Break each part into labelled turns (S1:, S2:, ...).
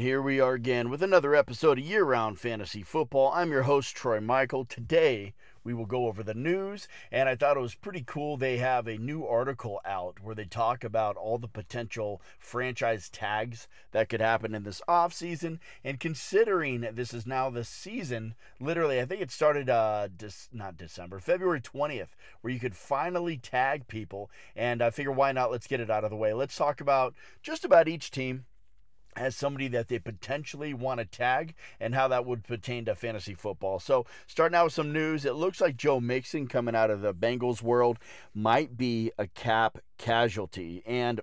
S1: And here we are again with another episode of Year Round Fantasy Football. I'm your host, Troy Michael. Today, we will go over the news, and I thought it was pretty cool. They have a new article out where they talk about all the potential franchise tags that could happen in this offseason. And considering this is now the season, literally, I think it started, uh, not December, February 20th, where you could finally tag people. And I figure, why not? Let's get it out of the way. Let's talk about just about each team as somebody that they potentially want to tag and how that would pertain to fantasy football. So, starting out with some news, it looks like Joe Mixon coming out of the Bengals world might be a cap casualty. And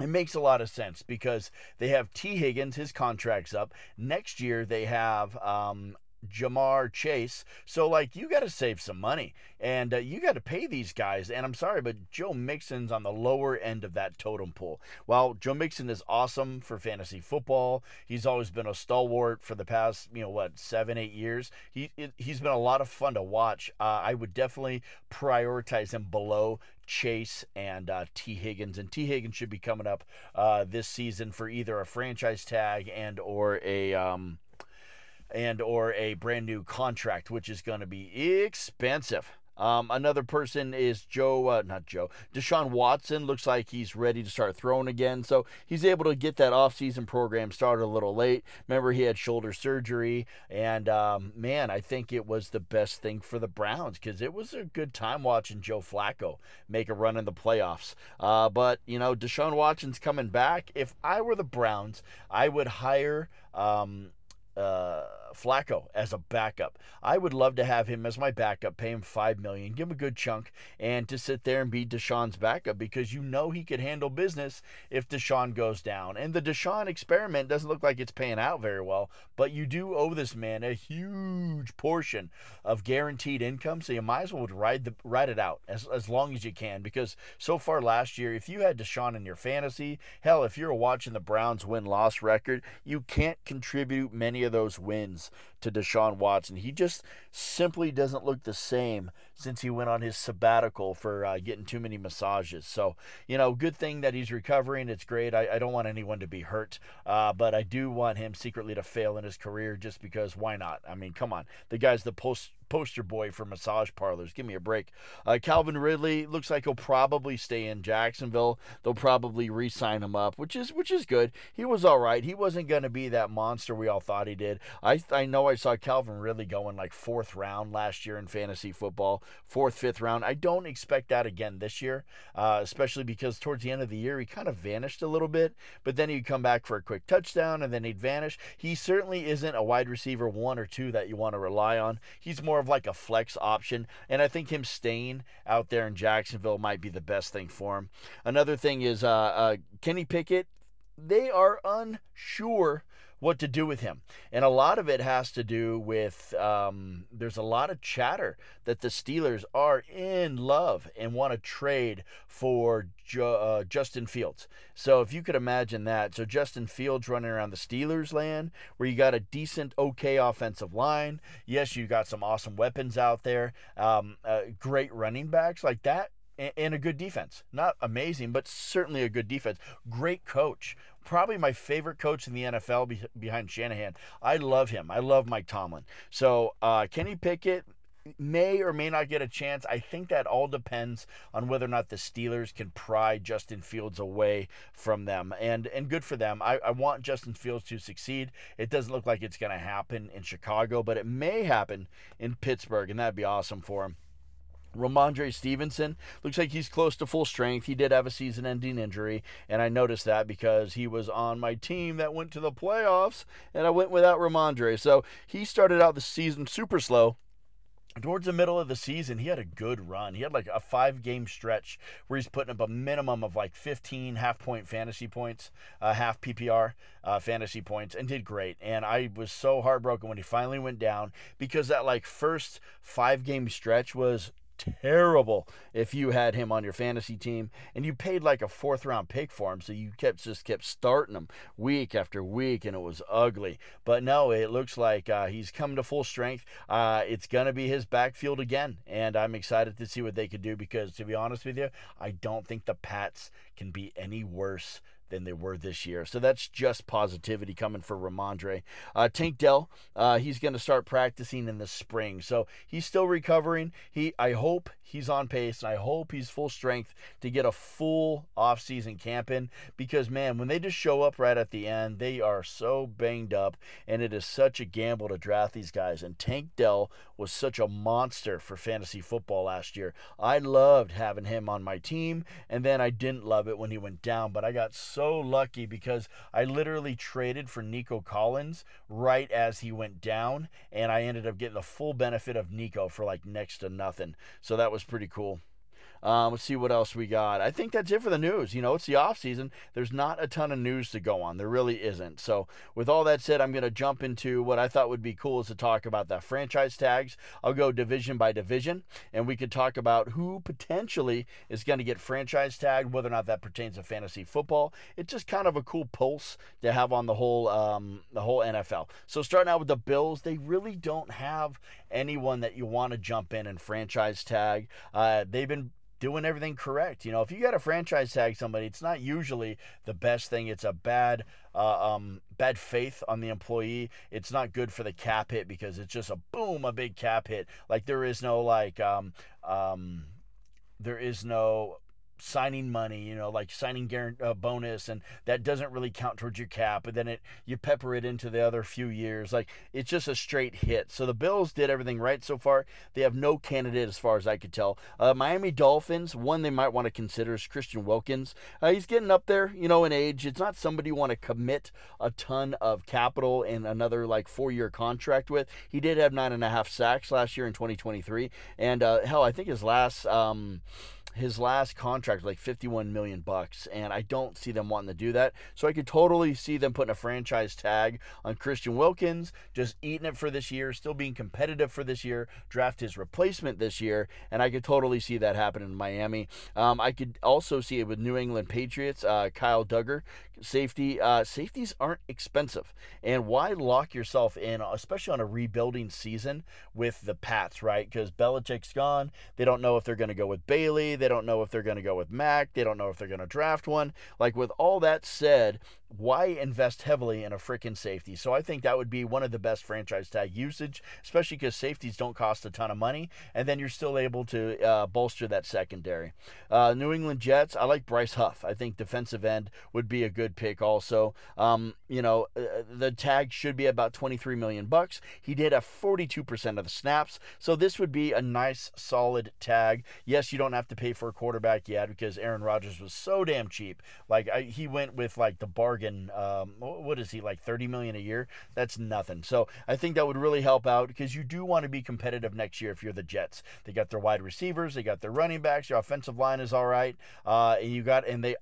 S1: it makes a lot of sense because they have Tee Higgins, his contract's up. Next year, they have um, Ja'Marr Chase. So, like, you got to save some money and uh, you got to pay these guys. And I'm sorry, but Joe Mixon's on the lower end of that totem pole. While Joe Mixon is awesome for fantasy football, he's always been a stalwart for the past, you know, what, seven, eight years. He, he's been a lot of fun to watch. Uh, I would definitely prioritize him below Chase and uh, Tee Higgins, and Tee Higgins should be coming up uh, this season for either a franchise tag and or a um, and or a brand new contract, which is going to be expensive. Um, another person is Joe, uh, not Joe, Deshaun Watson. Looks like he's ready to start throwing again. So he's able to get that offseason program started a little late. Remember, he had shoulder surgery. And um, man, I think it was the best thing for the Browns because it was a good time watching Joe Flacco make a run in the playoffs. Uh, but, you know, Deshaun Watson's coming back. If I were the Browns, I would hire. Um, uh, Flacco as a backup. I would love to have him as my backup, pay him five million, give him a good chunk, and to sit there and be Deshaun's backup because you know he could handle business if Deshaun goes down. And the Deshaun experiment doesn't look like it's paying out very well, but you do owe this man a huge portion of guaranteed income, so you might as well ride the ride it out as, as long as you can because so far last year, if you had Deshaun in your fantasy, hell, if you're watching the Browns win loss record, you can't contribute many of those wins to Deshaun Watson. He just simply doesn't look the same since he went on his sabbatical for uh, getting too many massages. So, you know, good thing that he's recovering. It's great. I, I don't want anyone to be hurt, uh, but I do want him secretly to fail in his career just because why not? I mean, come on. The guy's the post poster boy for massage parlors. Give me a break. Uh, Calvin Ridley looks like he'll probably stay in Jacksonville. They'll probably re-sign him up, which is which is good. He was all right. He wasn't going to be that monster we all thought he did. I I know I saw Calvin Ridley going like fourth round last year in fantasy football, fourth fifth round. I don't expect that again this year, uh, especially because towards the end of the year he kind of vanished a little bit, but then he'd come back for a quick touchdown and then he'd vanish. He certainly isn't a wide receiver one or two that you want to rely on. He's more of like a flex option. And I think him staying out there in Jacksonville might be the best thing for him. Another thing is uh, uh, Kenny Pickett. They are unsure what to do with him. And a lot of it has to do with um, there's a lot of chatter that the Steelers are in love and want to trade for jo- uh, Justin Fields. So if you could imagine that, so Justin Fields running around the Steelers land where you got a decent, okay offensive line. Yes, you got some awesome weapons out there, um, uh, great running backs like that and a good defense. Not amazing, but certainly a good defense. Great coach probably my favorite coach in the NFL behind Shanahan. I love him. I love Mike Tomlin. So uh, Kenny Pickett may or may not get a chance. I think that all depends on whether or not the Steelers can pry Justin Fields away from them. And and good for them. I, I want Justin Fields to succeed. It doesn't look like it's going to happen in Chicago, but it may happen in Pittsburgh, and that'd be awesome for him. Rhamondre Stevenson looks like he's close to full strength. He did have a season ending injury, and I noticed that because he was on my team that went to the playoffs, and I went without Rhamondre. So he started out the season super slow. Towards the middle of the season, he had a good run. He had like a five game stretch where he's putting up a minimum of like 15 half point fantasy points, uh, half PPR uh, fantasy points, and did great. And I was so heartbroken when he finally went down because that like first five game stretch was terrible if you had him on your fantasy team and you paid like a fourth round pick for him. So you kept just kept starting him week after week and it was ugly. But no it looks like uh, he's come to full strength. Uh, it's gonna be his backfield again and i'm excited to see what they could do because to be honest with you i don't think the pats can be any worse than they were this year. So that's just positivity coming for Rhamondre. Uh, Tank Dell, uh, he's going to start practicing in the spring. So he's still recovering. He, I hope he's on pace, and I hope he's full strength to get a full offseason camp in because, man, when they just show up right at the end, they are so banged up, and it is such a gamble to draft these guys. And Tank Dell was such a monster for fantasy football last year. I loved having him on my team, and then I didn't love it when he went down, but I got so lucky because I literally traded for Nico Collins right as he went down, and I ended up getting the full benefit of Nico for like next to nothing. So that was was pretty cool. Um, let's see what else we got. I think that's it for the news. You know, it's the off season. There's not a ton of news to go on. There really isn't. So, with all that said, I'm going to jump into what I thought would be cool is to talk about the franchise tags. I'll go division by division, and we could talk about who potentially is going to get franchise tagged, whether or not that pertains to fantasy football. It's just kind of a cool pulse to have on the whole um, the whole NFL. So, starting out with the Bills, they really don't have anyone that you want to jump in and franchise tag. Uh, they've been doing everything correct. You know, if you got a franchise tag somebody, it's not usually the best thing. It's a bad, uh, um, bad faith on the employee. It's not good for the cap hit because it's just a boom, a big cap hit. Like there is no like, um, um, there is no signing money, you know, like signing guarantee, uh, bonus, and that doesn't really count towards your cap. But then it you pepper it into the other few years, like it's just a straight hit. So the Bills did everything right so far. They have no candidate as far as I could tell. Uh, Miami Dolphins, one they might want to consider is Christian Wilkins. Uh, he's getting up there, you know, in age. It's not somebody you want to commit a ton of capital in another like four year contract with. He did have nine and a half sacks last year in 2023, and uh, hell, I think his last. Um, his last contract like 51 million bucks and I don't see them wanting to do that. So I could totally see them putting a franchise tag on Christian Wilkins, just eating it for this year, still being competitive for this year, draft his replacement this year, and I could totally see that happen in Miami. Um, I could also see it with New England Patriots, uh, Kyle Dugger, safety. Uh, safeties aren't expensive, and why lock yourself in, especially on a rebuilding season with the Pats, right? Because Belichick's gone. They don't know if they're going to go with Bailey. They don't know if they're going to go with Mack. They don't know if they're going to draft one. Like with all that said, why invest heavily in a freaking safety? So I think that would be one of the best franchise tag usage, especially because safeties don't cost a ton of money, and then you're still able to uh, bolster that secondary. Uh, New England Jets, I like Bryce Huff. I think defensive end would be a good pick. Also, um, you know, uh, the tag should be about 23 million bucks. He did a 42% of the snaps, so this would be a nice, solid tag. Yes, you don't have to pay for a quarterback yet because Aaron Rodgers was so damn cheap. Like I, he went with like the bargain bargain. Um, what is he like? Thirty million a year? That's nothing. So I think that would really help out because you do want to be competitive next year if you're the Jets. They got their wide receivers, they got their running backs, your offensive line is all right. Uh, and you got and they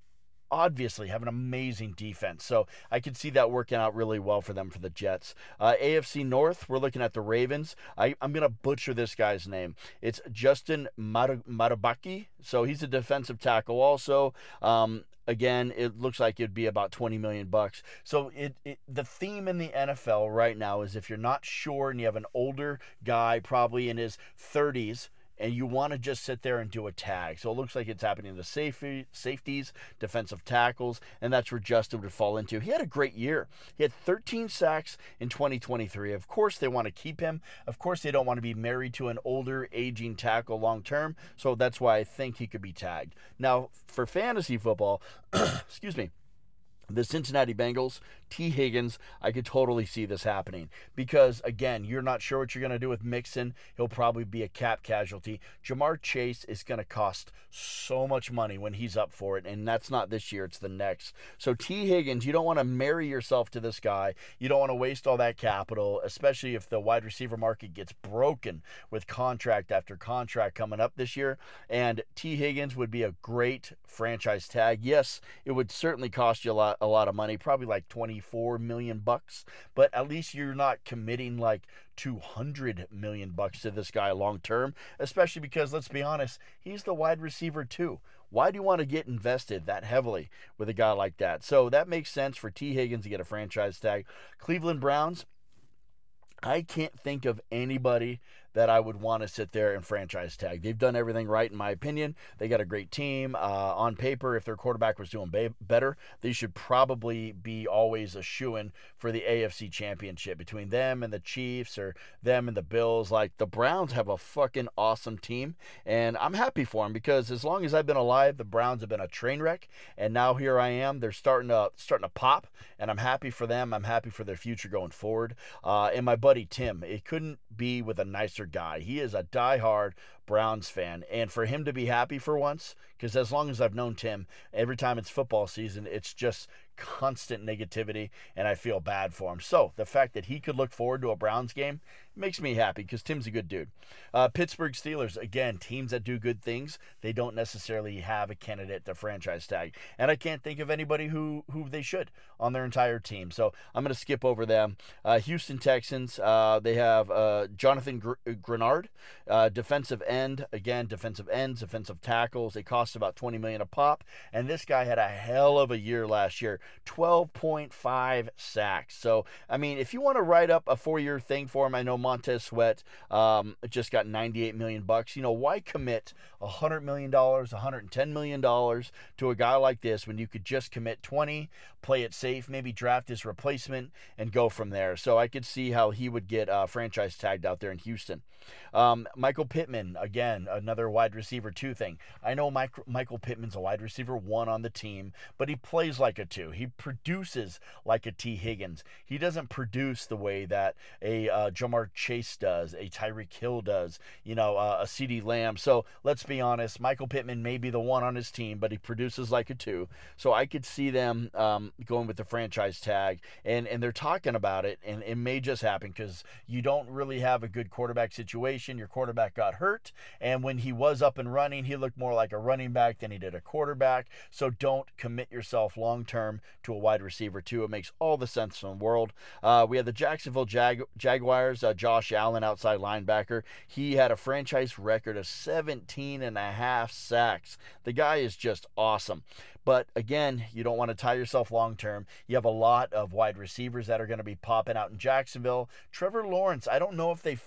S1: obviously have an amazing defense. So I could see that working out really well for them for the Jets. Uh, AFC North, we're looking at the Ravens. I, am going to butcher this guy's name. It's Justin Madubuike. So he's a defensive tackle also. Um, again it looks like it'd be about 20 million bucks so it, it, the theme in the nfl right now is if you're not sure and you have an older guy probably in his 30s and you want to just sit there and do a tag. So it looks like it's happening to safety, safeties, defensive tackles, and that's where Justin would fall into. He had a great year. He had 13 sacks in 2023. Of course, they want to keep him. Of course, they don't want to be married to an older, aging tackle long term. So that's why I think he could be tagged. Now, for fantasy football, excuse me the Cincinnati Bengals, Tee Higgins, I could totally see this happening because, again, you're not sure what you're going to do with Mixon. He'll probably be a cap casualty. Ja'Marr Chase is going to cost so much money when he's up for it, and that's not this year, it's the next. So, Tee Higgins, you don't want to marry yourself to this guy. You don't want to waste all that capital, especially if the wide receiver market gets broken with contract after contract coming up this year. And Tee Higgins would be a great franchise tag. Yes, it would certainly cost you a lot a lot of money, probably like 24 million bucks, but at least you're not committing like 200 million bucks to this guy long term, especially because let's be honest, he's the wide receiver too. Why do you want to get invested that heavily with a guy like that? So that makes sense for Tee Higgins to get a franchise tag. Cleveland Browns, I can't think of anybody that I would want to sit there and franchise tag. They've done everything right, in my opinion. They got a great team. Uh, on paper, if their quarterback was doing ba- better, they should probably be always a shoe in for the AFC championship between them and the Chiefs or them and the Bills. Like the Browns have a fucking awesome team, and I'm happy for them because as long as I've been alive, the Browns have been a train wreck, and now here I am. They're starting to starting to pop, and I'm happy for them. I'm happy for their future going forward. Uh, and my buddy Tim, it couldn't be with a nicer guy. He is a diehard Browns fan, and for him to be happy for once, because as long as I've known Tim, every time it's football season, it's just constant negativity, and I feel bad for him. So the fact that he could look forward to a Browns game makes me happy because Tim's a good dude. Uh, Pittsburgh Steelers, again, teams that do good things, they don't necessarily have a candidate to franchise tag. And I can't think of anybody who, who they should on their entire team. So I'm going to skip over them. Uh, Houston Texans, uh, they have uh, Jonathan Gr- Greenard, uh, defensive end. Again, defensive ends, defensive tackles. They cost about 20 million a pop. And this guy had a hell of a year last year 12.5 sacks. So, I mean, if you want to write up a four year thing for him, I know Montez Sweat um, just got 98 million bucks. You know, why commit 100 million dollars, 110 million dollars to a guy like this when you could just commit 20, play it safe, maybe draft his replacement and go from there. So I could see how he would get uh, franchise tagged out there in Houston. Um, Michael Pittman, again, another wide receiver two thing. I know Mike, Michael Pittman's a wide receiver one on the team, but he plays like a two. He produces like a Tee Higgins. He doesn't produce the way that a uh, Ja'Marr Chase does, a Tyreek Hill does, you know, uh, a CeeDee Lamb. So let's be honest, Michael Pittman may be the one on his team, but he produces like a two. So I could see them um, going with the franchise tag, and and they're talking about it, and it may just happen because you don't really have a good quarterback situation. Your quarterback got hurt, and when he was up and running, he looked more like a running back than he did a quarterback. So don't commit yourself long term to a wide receiver too. It makes all the sense in the world. Uh, we have the Jacksonville Jag- Jaguars. Uh, Josh Allen, outside linebacker, he had a franchise record of 17 and a half sacks. The guy is just awesome. But again, you don't want to tie yourself long term. You have a lot of wide receivers that are going to be popping out in Jacksonville. Trevor Lawrence, I don't know if they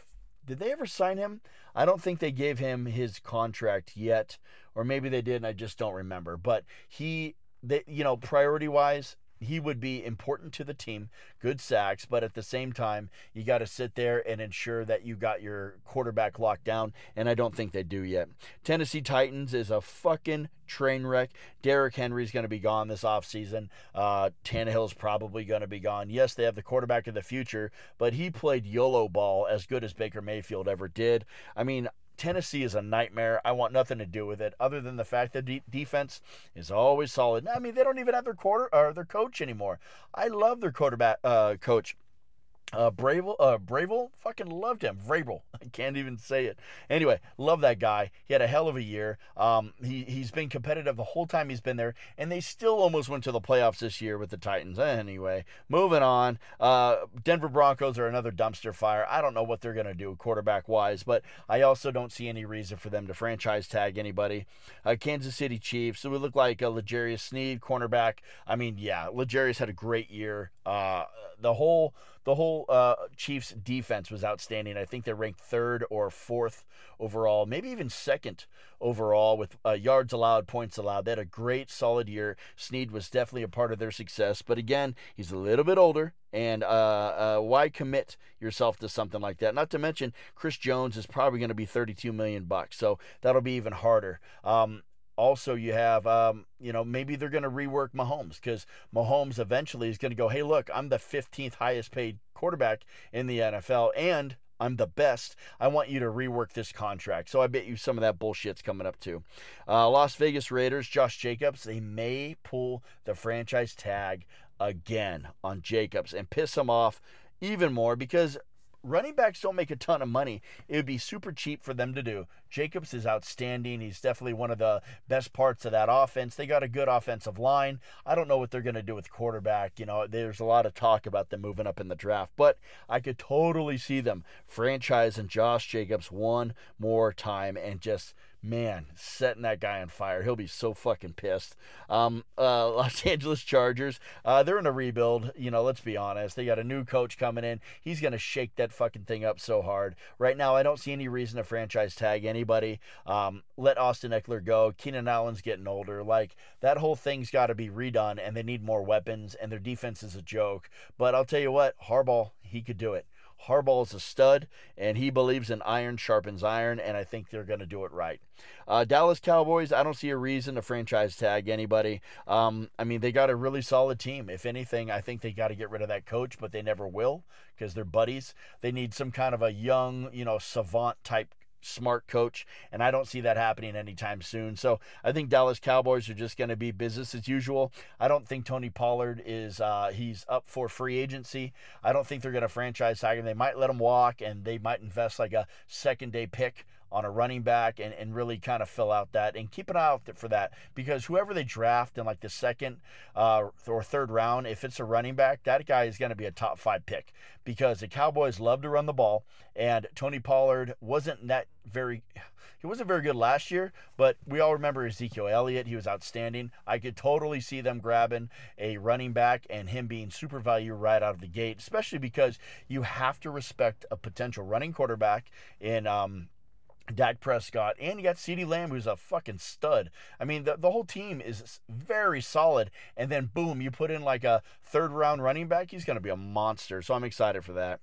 S1: did they ever sign him? I don't think they gave him his contract yet, or maybe they did and I just don't remember. But he they you know, priority wise, he would be important to the team, good sacks, but at the same time, you got to sit there and ensure that you got your quarterback locked down, and I don't think they do yet. Tennessee Titans is a fucking train wreck. Derrick Henry's going to be gone this offseason. Uh, Tannehill's probably going to be gone. Yes, they have the quarterback of the future, but he played YOLO ball as good as Baker Mayfield ever did. I mean, Tennessee is a nightmare. I want nothing to do with it, other than the fact that de- defense is always solid. I mean, they don't even have their quarter or their coach anymore. I love their quarterback uh, coach. Uh, Bravel, uh, Bravel, fucking loved him. Vrabel, I can't even say it. Anyway, love that guy. He had a hell of a year. Um, he he's been competitive the whole time he's been there, and they still almost went to the playoffs this year with the Titans. Anyway, moving on. Uh, Denver Broncos are another dumpster fire. I don't know what they're gonna do quarterback wise, but I also don't see any reason for them to franchise tag anybody. Uh, Kansas City Chiefs. So we look like a L'Jarius Sneed cornerback. I mean, yeah, L'Jarius had a great year. Uh, the whole the whole uh, Chiefs defense was outstanding. I think they're ranked third or fourth overall, maybe even second overall with uh, yards allowed, points allowed. They had a great, solid year. Sneed was definitely a part of their success, but again, he's a little bit older. And uh, uh, why commit yourself to something like that? Not to mention, Chris Jones is probably going to be 32 million bucks, so that'll be even harder. Um, also you have um, you know maybe they're going to rework Mahomes because Mahomes eventually is going to go hey look I'm the 15th highest paid quarterback in the NFL and I'm the best. I want you to rework this contract. So I bet you some of that bullshit's coming up too. Uh, Las Vegas Raiders, Josh Jacobs, they may pull the franchise tag again on Jacobs and piss him off even more because running backs don't make a ton of money. It would be super cheap for them to do. Jacobs is outstanding. He's definitely one of the best parts of that offense. They got a good offensive line. I don't know what they're going to do with quarterback. You know, there's a lot of talk about them moving up in the draft, but I could totally see them franchising Josh Jacobs one more time and just man, setting that guy on fire. He'll be so fucking pissed. Um, uh, Los Angeles Chargers, uh, they're in a rebuild. You know, let's be honest. They got a new coach coming in. He's going to shake that fucking thing up so hard. Right now, I don't see any reason to franchise tag anybody. Um, let Austin Ekeler go. Keenan Allen's getting older. Like, that whole thing's got to be redone, and they need more weapons, and their defense is a joke. But I'll tell you what, Harbaugh, he could do it. Harbaugh is a stud, and he believes in iron sharpens iron, and I think they're going to do it right. Uh, Dallas Cowboys, I don't see a reason to franchise tag anybody. Um, I mean, they got a really solid team. If anything, I think they got to get rid of that coach, but they never will because they're buddies. They need some kind of a young, you know, savant type smart coach, and I don't see that happening anytime soon. So I think Dallas Cowboys are just going to be business as usual. I don't think Tony Pollard is uh, he's up for free agency. I don't think they're going to franchise tag him. They might let him walk, and they might invest like a second day pick on a running back and, and really kind of fill out that and keep an eye out for that because whoever they draft in like the second uh, or third round, if it's a running back, that guy is going to be a top five pick because the Cowboys love to run the ball and Tony Pollard wasn't that very. He wasn't very good last year, but we all remember Ezekiel Elliott. He was outstanding. I could totally see them grabbing a running back and him being super value right out of the gate, especially because you have to respect a potential running quarterback in um, Dak Prescott, and you got CeeDee Lamb, who's a fucking stud. I mean, the, the whole team is very solid. And then, boom, you put in like a third round running back, he's going to be a monster. So I'm excited for that.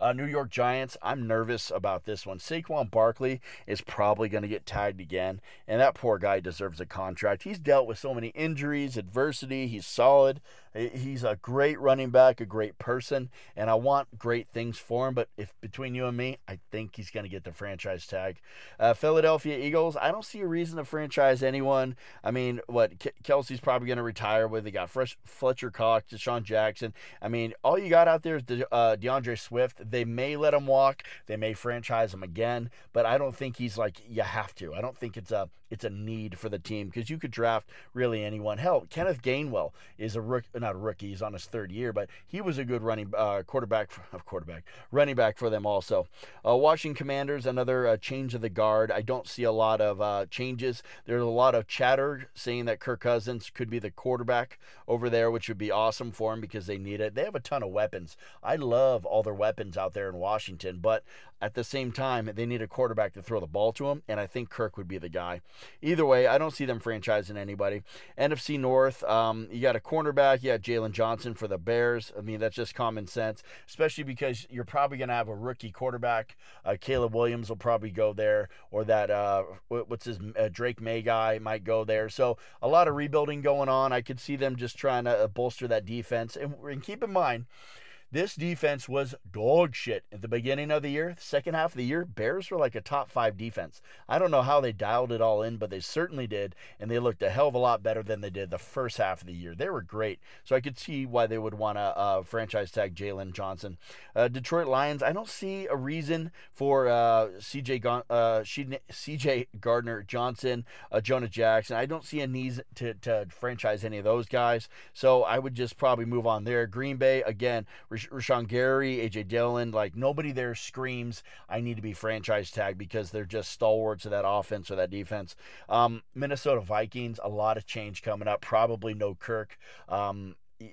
S1: Uh, New York Giants, I'm nervous about this one. Saquon Barkley is probably going to get tagged again, and that poor guy deserves a contract. He's dealt with so many injuries, adversity. He's solid. He's a great running back, a great person, and I want great things for him. But if between you and me, I think he's going to get the franchise tag. Uh, Philadelphia Eagles, I don't see a reason to franchise anyone. I mean, what Kelce's probably going to retire with. They got Fresh, Fletcher Cox, DeSean Jackson. I mean, all you got out there is De, uh, D'Andre Swift. They may let him walk. They may franchise him again, but I don't think he's like you have to. I don't think it's a it's a need for the team because you could draft really anyone. Hell, Kenneth Gainwell is a rookie not a rookie, he's on his third year, but he was a good running uh, quarterback, of quarterback, running back for them also. Uh, Washington Commanders, another uh, change of the guard. I don't see a lot of uh, changes. There's a lot of chatter saying that Kirk Cousins could be the quarterback over there, which would be awesome for him because they need it. They have a ton of weapons. I love all their weapons out there in Washington, but at the same time, they need a quarterback to throw the ball to him, and I think Kirk would be the guy. Either way, I don't see them franchising anybody. NFC North, um, you got a cornerback, got Jaylon Johnson for the Bears. I mean, that's just common sense, especially because you're probably going to have a rookie quarterback. Uh, Caleb Williams will probably go there, or that, uh, what's his, uh, Drake Maye guy might go there. So a lot of rebuilding going on. I could see them just trying to uh, bolster that defense. and, and keep in mind, this defense was dog shit at the beginning of the year. Second half of the year, Bears were like a top five defense. I don't know how they dialed it all in, but they certainly did, and they looked a hell of a lot better than they did the first half of the year. They were great, so I could see why they would want to uh, franchise tag Jaylon Johnson. Uh, Detroit Lions, I don't see a reason for uh, CJ uh, Gardner Johnson, uh, Jonah Jackson. I don't see a need to, to franchise any of those guys, so I would just probably move on there. Green Bay again. Rashan Gary, AJ Dillon, like nobody there screams, I need to be franchise tagged because they're just stalwarts of that offense or that defense. Um, Minnesota Vikings, a lot of change coming up. Probably no Kirk. Um, yeah,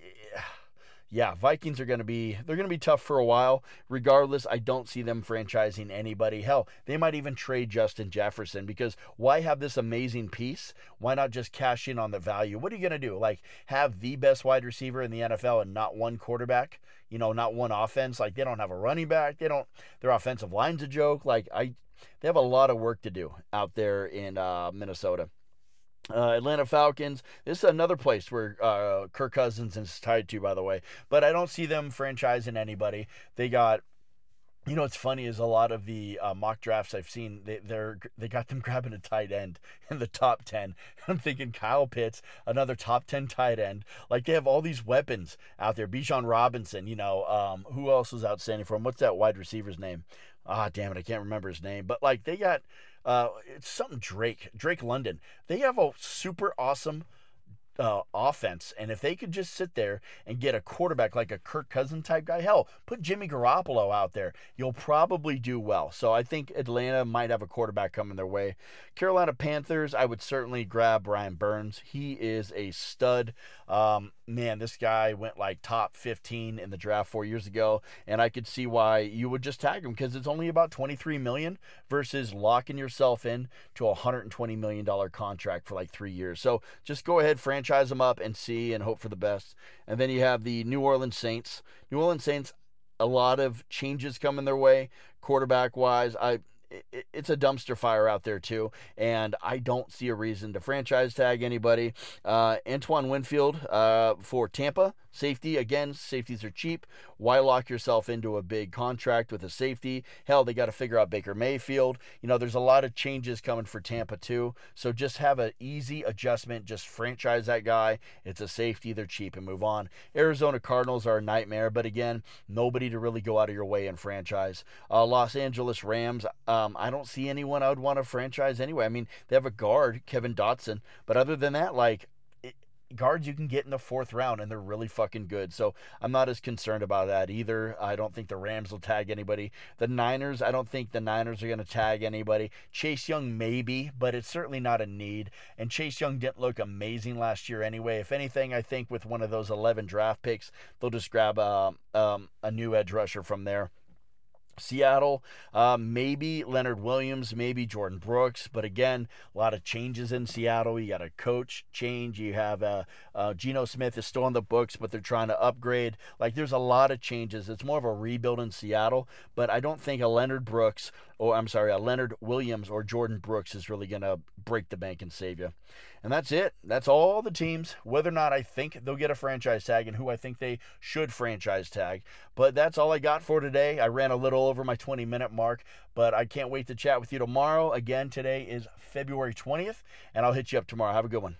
S1: Vikings are going to be they're going to be tough for a while. Regardless, I don't see them franchising anybody. Hell, they might even trade Justin Jefferson because why have this amazing piece? Why not just cash in on the value? What are you going to do? Like have the best wide receiver in the NFL and not one quarterback? You know, not one offense. Like they don't have a running back. They don't their offensive line's a joke. Like I they have a lot of work to do out there in uh, Minnesota. Uh, Atlanta Falcons. This is another place where uh, Kirk Cousins is tied to, by the way. But I don't see them franchising anybody. They got you know what's funny is a lot of the uh, mock drafts I've seen they they're they got them grabbing a tight end in the top ten. I'm thinking Kyle Pitts, another top ten tight end. Like they have all these weapons out there. Bijan Robinson, you know, um, who else was outstanding for him? What's that wide receiver's name? Ah, damn it, I can't remember his name. But like they got uh, it's something Drake, Drake London. They have a super awesome uh, offense. And if they could just sit there and get a quarterback like a Kirk Cousin type guy, hell, put Jimmy Garoppolo out there, you'll probably do well. So I think Atlanta might have a quarterback coming their way. Carolina Panthers, I would certainly grab Brian Burns. He is a stud. Um, man, this guy went like top 15 in the draft four years ago, and I could see why you would just tag him because it's only about 23 million versus locking yourself in to a 120 million dollar contract for like three years. So just go ahead, franchise him up, and see and hope for the best. And then you have the New Orleans Saints. New Orleans Saints, a lot of changes coming their way, quarterback wise. I it's a dumpster fire out there too, and I don't see a reason to franchise tag anybody. Uh, Antoine Winfield uh, for Tampa safety again. Safeties are cheap. Why lock yourself into a big contract with a safety? Hell, they got to figure out Baker Mayfield. You know, there's a lot of changes coming for Tampa too. So just have an easy adjustment. Just franchise that guy. It's a safety. They're cheap and move on. Arizona Cardinals are a nightmare, but again, nobody to really go out of your way and franchise. Uh, Los Angeles Rams. Um, I don't see anyone I would want to franchise anyway. I mean, they have a guard, Kevin Dotson, but other than that, like guards you can get in the fourth round and they're really fucking good. So I'm not as concerned about that either. I don't think the Rams will tag anybody. The Niners, I don't think the Niners are going to tag anybody. Chase Young maybe, but it's certainly not a need. And Chase Young didn't look amazing last year anyway. If anything, I think with one of those 11 draft picks, they'll just grab a, um, a new edge rusher from there. Seattle, uh, maybe Leonard Williams, maybe Jordyn Brooks, but again, a lot of changes in Seattle. You got a coach change. You have uh, uh, Geno Smith is still on the books, but they're trying to upgrade. Like there's a lot of changes. It's more of a rebuild in Seattle, but I don't think a Leonard Brooks or I'm sorry, a Leonard Williams or Jordyn Brooks is really going to break the bank and save you. And that's it. That's all the teams. Whether or not I think they'll get a franchise tag and who I think they should franchise tag. But that's all I got for today. I ran a little over my 20 minute mark, but I can't wait to chat with you tomorrow. Again, today is February 20th, and I'll hit you up tomorrow. Have a good one.